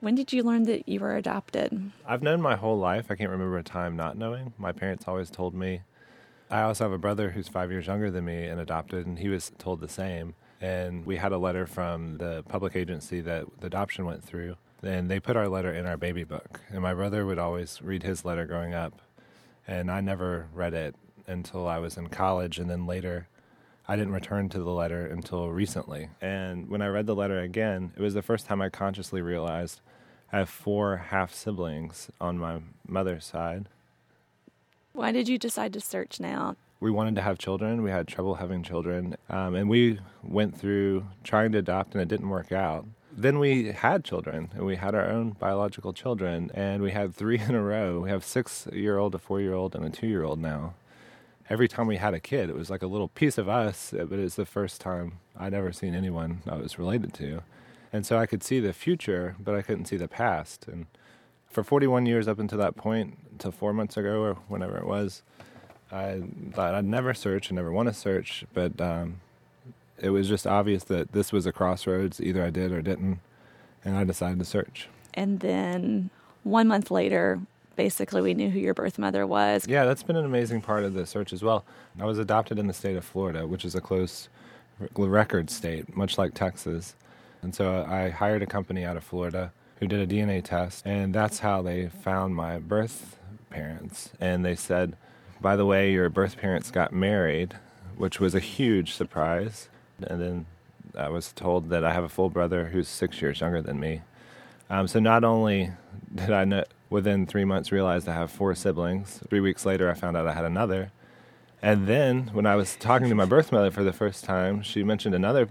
When did you learn that you were adopted? I've known my whole life. I can't remember a time not knowing. My parents always told me. I also have a brother who's five years younger than me and adopted, and he was told the same. And we had a letter from the public agency that the adoption went through, and they put our letter in our baby book. And my brother would always read his letter growing up, and I never read it until I was in college, and then later I didn't return to the letter until recently. And when I read the letter again, it was the first time I consciously realized I have four half siblings on my mother's side. Why did you decide to search now? We wanted to have children. We had trouble having children. Um, and we went through trying to adopt, and it didn't work out. Then we had children, and we had our own biological children, and we had three in a row. We have six year old, a four year old, and a two year old now every time we had a kid, it was like a little piece of us, but it's the first time I'd ever seen anyone I was related to. And so I could see the future, but I couldn't see the past. And for 41 years up until that point, until four months ago or whenever it was, I thought I'd never search and never want to search, but um, it was just obvious that this was a crossroads. Either I did or didn't, and I decided to search. And then one month later, basically we knew who your birth mother was. Yeah, that's been an amazing part of the search as well. I was adopted in the state of Florida, which is a close record state, much like Texas. And so I hired a company out of Florida who did a DNA test, and that's how they found my birth parents. And they said, by the way, your birth parents got married, which was a huge surprise. And then I was told that I have a full brother who's six years younger than me. Um, so not only did I know, within three months realized I have four siblings. Three weeks later, I found out I had another. And then when I was talking to my birth mother for the first time, she mentioned another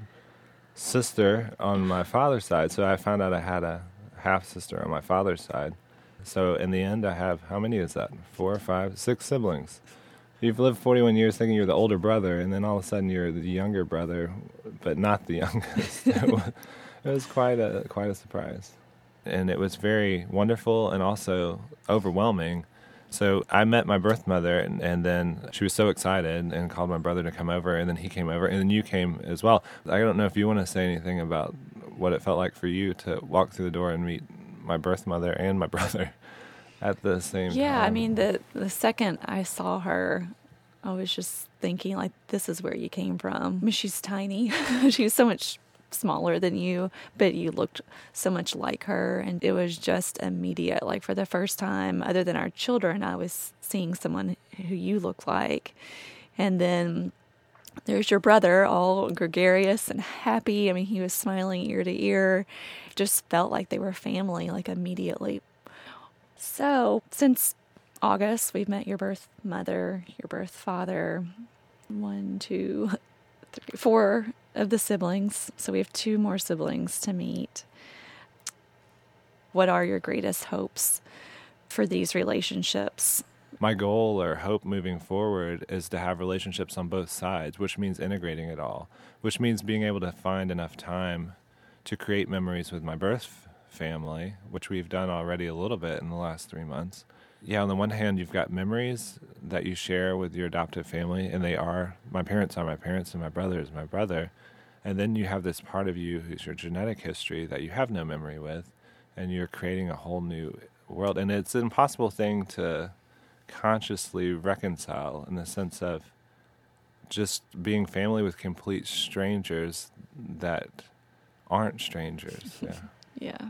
sister on my father's side. So I found out I had a half sister on my father's side. So in the end, I have how many is that? Four, five, six siblings. You've lived 41 years thinking you're the older brother, and then all of a sudden you're the younger brother, but not the youngest. it was quite a quite a surprise and it was very wonderful and also overwhelming. So I met my birth mother, and, and, then she was so excited and called my brother to come over, and then he came over, and then you came as well. I don't know if you want to say anything about what it felt like for you to walk through the door and meet my birth mother and my brother at the same yeah, time. I mean, the the second I saw her, I was just thinking like, this is where you came from. I mean, she's tiny. she's so much smaller than you, but you looked so much like her. And it was just immediate. Like for the first time, other than our children, I was seeing someone who you look like. And then there's your brother, all gregarious and happy. I mean, he was smiling ear to ear. Just felt like they were family, like immediately. So, since August, we've met your birth mother, your birth father, one, two, three, four of the siblings. So we have two more siblings to meet. What are your greatest hopes for these relationships? My goal or hope moving forward is to have relationships on both sides, which means integrating it all, which means being able to find enough time to create memories with my birth family, which we've done already a little bit in the last three months yeah, on the one hand, you've got memories that you share with your adoptive family, and they are my parents are my parents, and my brother is my brother. And then you have this part of you who's your genetic history that you have no memory with, and you're creating a whole new world. And it's an impossible thing to consciously reconcile in the sense of just being family with complete strangers that aren't strangers. Yeah. yeah.